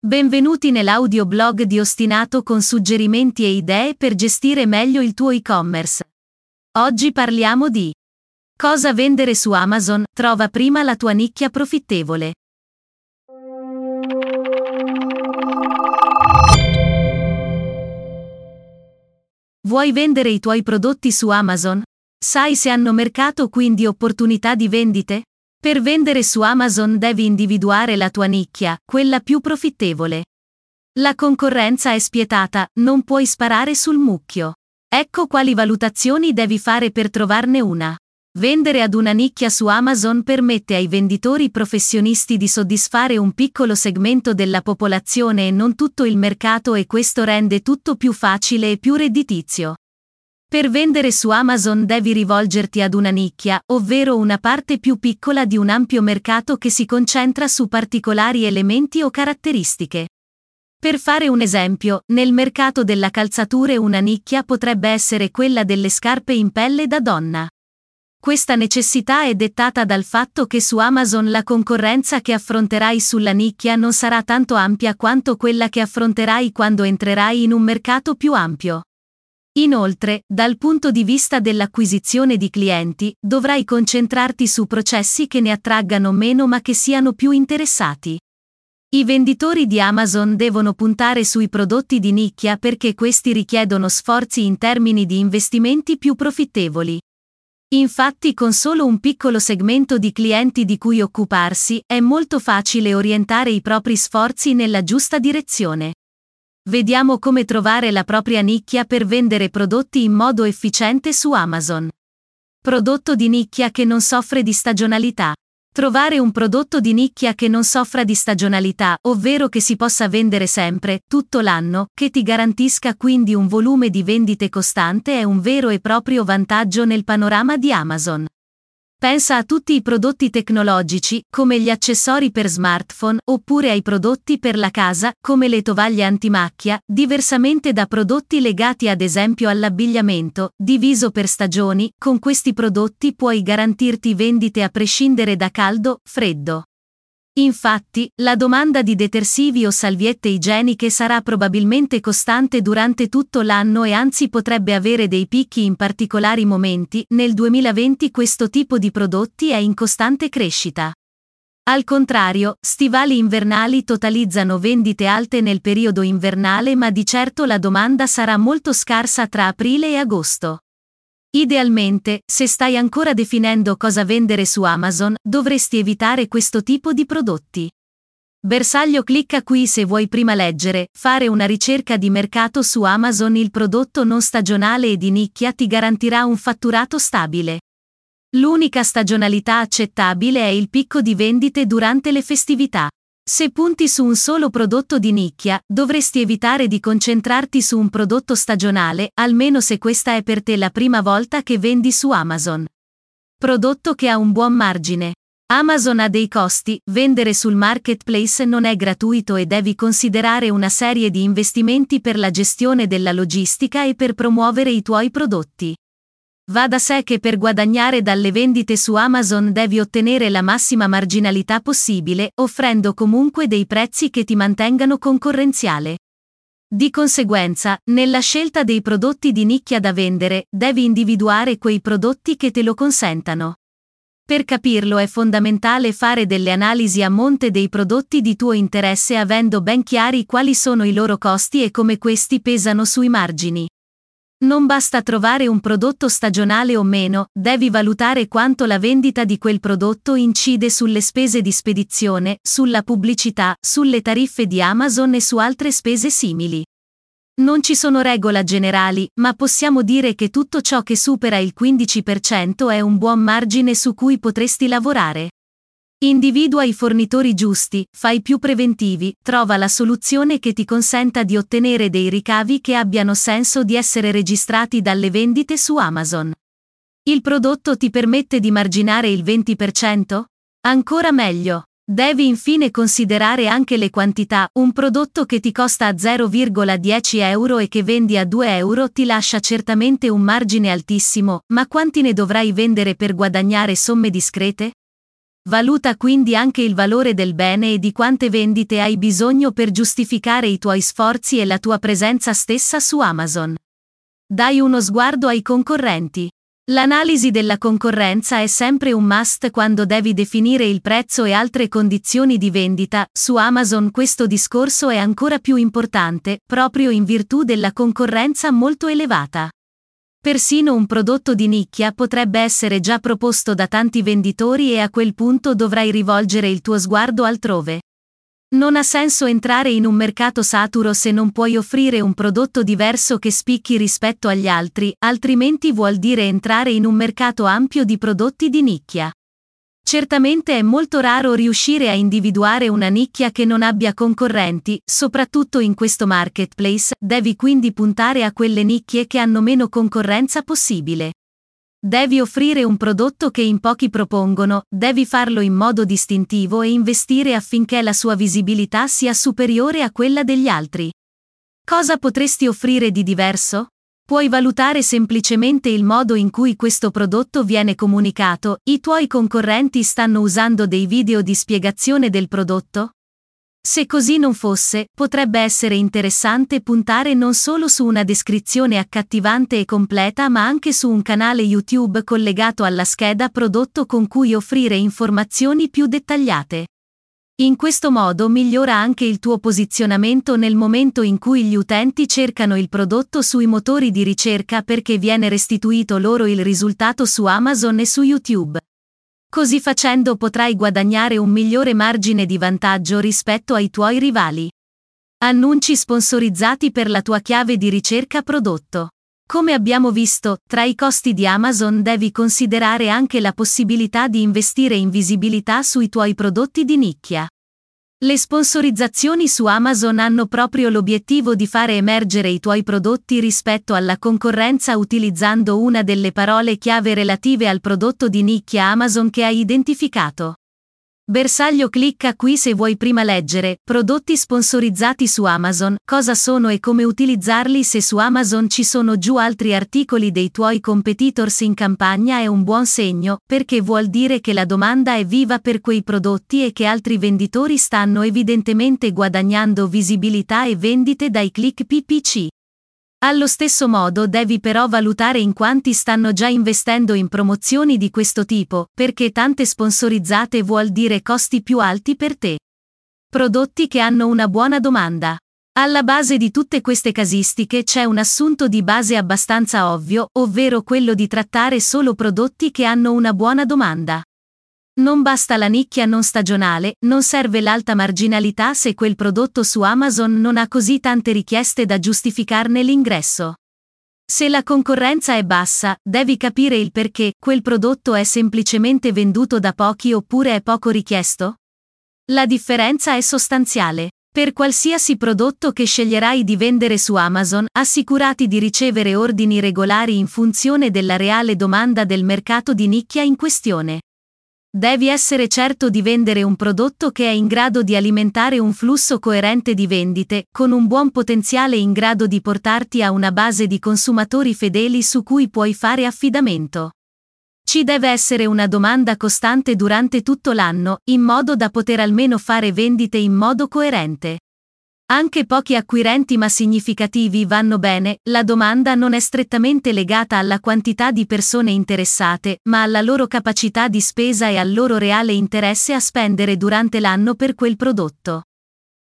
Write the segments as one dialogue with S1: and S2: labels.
S1: Benvenuti nell'audioblog di Ostinato con suggerimenti e idee per gestire meglio il tuo e-commerce. Oggi parliamo di cosa vendere su Amazon, trova prima la tua nicchia profittevole. Vuoi vendere i tuoi prodotti su Amazon? Sai se hanno mercato quindi opportunità di vendite? Per vendere su Amazon devi individuare la tua nicchia, quella più profittevole. La concorrenza è spietata, non puoi sparare sul mucchio. Ecco quali valutazioni devi fare per trovarne una. Vendere ad una nicchia su Amazon permette ai venditori professionisti di soddisfare un piccolo segmento della popolazione e non tutto il mercato e questo rende tutto più facile e più redditizio. Per vendere su Amazon devi rivolgerti ad una nicchia, ovvero una parte più piccola di un ampio mercato che si concentra su particolari elementi o caratteristiche. Per fare un esempio, nel mercato della calzature una nicchia potrebbe essere quella delle scarpe in pelle da donna. Questa necessità è dettata dal fatto che su Amazon la concorrenza che affronterai sulla nicchia non sarà tanto ampia quanto quella che affronterai quando entrerai in un mercato più ampio. Inoltre, dal punto di vista dell'acquisizione di clienti, dovrai concentrarti su processi che ne attraggano meno ma che siano più interessati. I venditori di Amazon devono puntare sui prodotti di nicchia perché questi richiedono sforzi in termini di investimenti più profittevoli. Infatti con solo un piccolo segmento di clienti di cui occuparsi è molto facile orientare i propri sforzi nella giusta direzione. Vediamo come trovare la propria nicchia per vendere prodotti in modo efficiente su Amazon. Prodotto di nicchia che non soffre di stagionalità. Trovare un prodotto di nicchia che non soffra di stagionalità, ovvero che si possa vendere sempre, tutto l'anno, che ti garantisca quindi un volume di vendite costante è un vero e proprio vantaggio nel panorama di Amazon. Pensa a tutti i prodotti tecnologici, come gli accessori per smartphone, oppure ai prodotti per la casa, come le tovaglie antimacchia, diversamente da prodotti legati ad esempio all'abbigliamento, diviso per stagioni, con questi prodotti puoi garantirti vendite a prescindere da caldo, freddo. Infatti, la domanda di detersivi o salviette igieniche sarà probabilmente costante durante tutto l'anno e anzi potrebbe avere dei picchi in particolari momenti, nel 2020 questo tipo di prodotti è in costante crescita. Al contrario, stivali invernali totalizzano vendite alte nel periodo invernale ma di certo la domanda sarà molto scarsa tra aprile e agosto. Idealmente, se stai ancora definendo cosa vendere su Amazon, dovresti evitare questo tipo di prodotti. Bersaglio clicca qui se vuoi prima leggere, fare una ricerca di mercato su Amazon il prodotto non stagionale e di nicchia ti garantirà un fatturato stabile. L'unica stagionalità accettabile è il picco di vendite durante le festività. Se punti su un solo prodotto di nicchia, dovresti evitare di concentrarti su un prodotto stagionale, almeno se questa è per te la prima volta che vendi su Amazon. Prodotto che ha un buon margine. Amazon ha dei costi, vendere sul marketplace non è gratuito e devi considerare una serie di investimenti per la gestione della logistica e per promuovere i tuoi prodotti. Va da sé che per guadagnare dalle vendite su Amazon devi ottenere la massima marginalità possibile, offrendo comunque dei prezzi che ti mantengano concorrenziale. Di conseguenza, nella scelta dei prodotti di nicchia da vendere, devi individuare quei prodotti che te lo consentano. Per capirlo è fondamentale fare delle analisi a monte dei prodotti di tuo interesse avendo ben chiari quali sono i loro costi e come questi pesano sui margini. Non basta trovare un prodotto stagionale o meno, devi valutare quanto la vendita di quel prodotto incide sulle spese di spedizione, sulla pubblicità, sulle tariffe di Amazon e su altre spese simili. Non ci sono regole generali, ma possiamo dire che tutto ciò che supera il 15% è un buon margine su cui potresti lavorare. Individua i fornitori giusti, fai più preventivi, trova la soluzione che ti consenta di ottenere dei ricavi che abbiano senso di essere registrati dalle vendite su Amazon. Il prodotto ti permette di marginare il 20%? Ancora meglio. Devi infine considerare anche le quantità, un prodotto che ti costa 0,10 euro e che vendi a 2 euro ti lascia certamente un margine altissimo, ma quanti ne dovrai vendere per guadagnare somme discrete? Valuta quindi anche il valore del bene e di quante vendite hai bisogno per giustificare i tuoi sforzi e la tua presenza stessa su Amazon. Dai uno sguardo ai concorrenti. L'analisi della concorrenza è sempre un must quando devi definire il prezzo e altre condizioni di vendita, su Amazon questo discorso è ancora più importante, proprio in virtù della concorrenza molto elevata. Persino un prodotto di nicchia potrebbe essere già proposto da tanti venditori e a quel punto dovrai rivolgere il tuo sguardo altrove. Non ha senso entrare in un mercato saturo se non puoi offrire un prodotto diverso che spicchi rispetto agli altri, altrimenti vuol dire entrare in un mercato ampio di prodotti di nicchia. Certamente è molto raro riuscire a individuare una nicchia che non abbia concorrenti, soprattutto in questo marketplace, devi quindi puntare a quelle nicchie che hanno meno concorrenza possibile. Devi offrire un prodotto che in pochi propongono, devi farlo in modo distintivo e investire affinché la sua visibilità sia superiore a quella degli altri. Cosa potresti offrire di diverso? Puoi valutare semplicemente il modo in cui questo prodotto viene comunicato, i tuoi concorrenti stanno usando dei video di spiegazione del prodotto? Se così non fosse, potrebbe essere interessante puntare non solo su una descrizione accattivante e completa ma anche su un canale YouTube collegato alla scheda prodotto con cui offrire informazioni più dettagliate. In questo modo migliora anche il tuo posizionamento nel momento in cui gli utenti cercano il prodotto sui motori di ricerca perché viene restituito loro il risultato su Amazon e su YouTube. Così facendo potrai guadagnare un migliore margine di vantaggio rispetto ai tuoi rivali. Annunci sponsorizzati per la tua chiave di ricerca prodotto. Come abbiamo visto, tra i costi di Amazon devi considerare anche la possibilità di investire in visibilità sui tuoi prodotti di nicchia. Le sponsorizzazioni su Amazon hanno proprio l'obiettivo di fare emergere i tuoi prodotti rispetto alla concorrenza utilizzando una delle parole chiave relative al prodotto di nicchia Amazon che hai identificato. Bersaglio clicca qui se vuoi prima leggere prodotti sponsorizzati su Amazon, cosa sono e come utilizzarli se su Amazon ci sono giù altri articoli dei tuoi competitors in campagna è un buon segno, perché vuol dire che la domanda è viva per quei prodotti e che altri venditori stanno evidentemente guadagnando visibilità e vendite dai click PPC. Allo stesso modo devi però valutare in quanti stanno già investendo in promozioni di questo tipo, perché tante sponsorizzate vuol dire costi più alti per te. Prodotti che hanno una buona domanda. Alla base di tutte queste casistiche c'è un assunto di base abbastanza ovvio, ovvero quello di trattare solo prodotti che hanno una buona domanda. Non basta la nicchia non stagionale, non serve l'alta marginalità se quel prodotto su Amazon non ha così tante richieste da giustificarne l'ingresso. Se la concorrenza è bassa, devi capire il perché quel prodotto è semplicemente venduto da pochi oppure è poco richiesto? La differenza è sostanziale. Per qualsiasi prodotto che sceglierai di vendere su Amazon, assicurati di ricevere ordini regolari in funzione della reale domanda del mercato di nicchia in questione. Devi essere certo di vendere un prodotto che è in grado di alimentare un flusso coerente di vendite, con un buon potenziale in grado di portarti a una base di consumatori fedeli su cui puoi fare affidamento. Ci deve essere una domanda costante durante tutto l'anno, in modo da poter almeno fare vendite in modo coerente. Anche pochi acquirenti ma significativi vanno bene, la domanda non è strettamente legata alla quantità di persone interessate, ma alla loro capacità di spesa e al loro reale interesse a spendere durante l'anno per quel prodotto.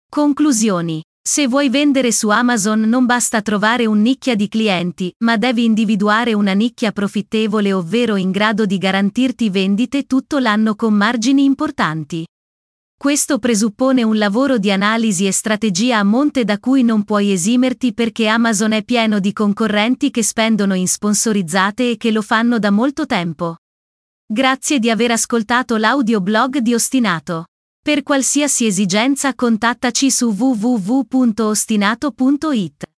S1: Conclusioni. Se vuoi vendere su Amazon non basta trovare un nicchia di clienti, ma devi individuare una nicchia profittevole ovvero in grado di garantirti vendite tutto l'anno con margini importanti. Questo presuppone un lavoro di analisi e strategia a monte da cui non puoi esimerti perché Amazon è pieno di concorrenti che spendono in sponsorizzate e che lo fanno da molto tempo. Grazie di aver ascoltato l'audioblog di Ostinato. Per qualsiasi esigenza contattaci su www.ostinato.it.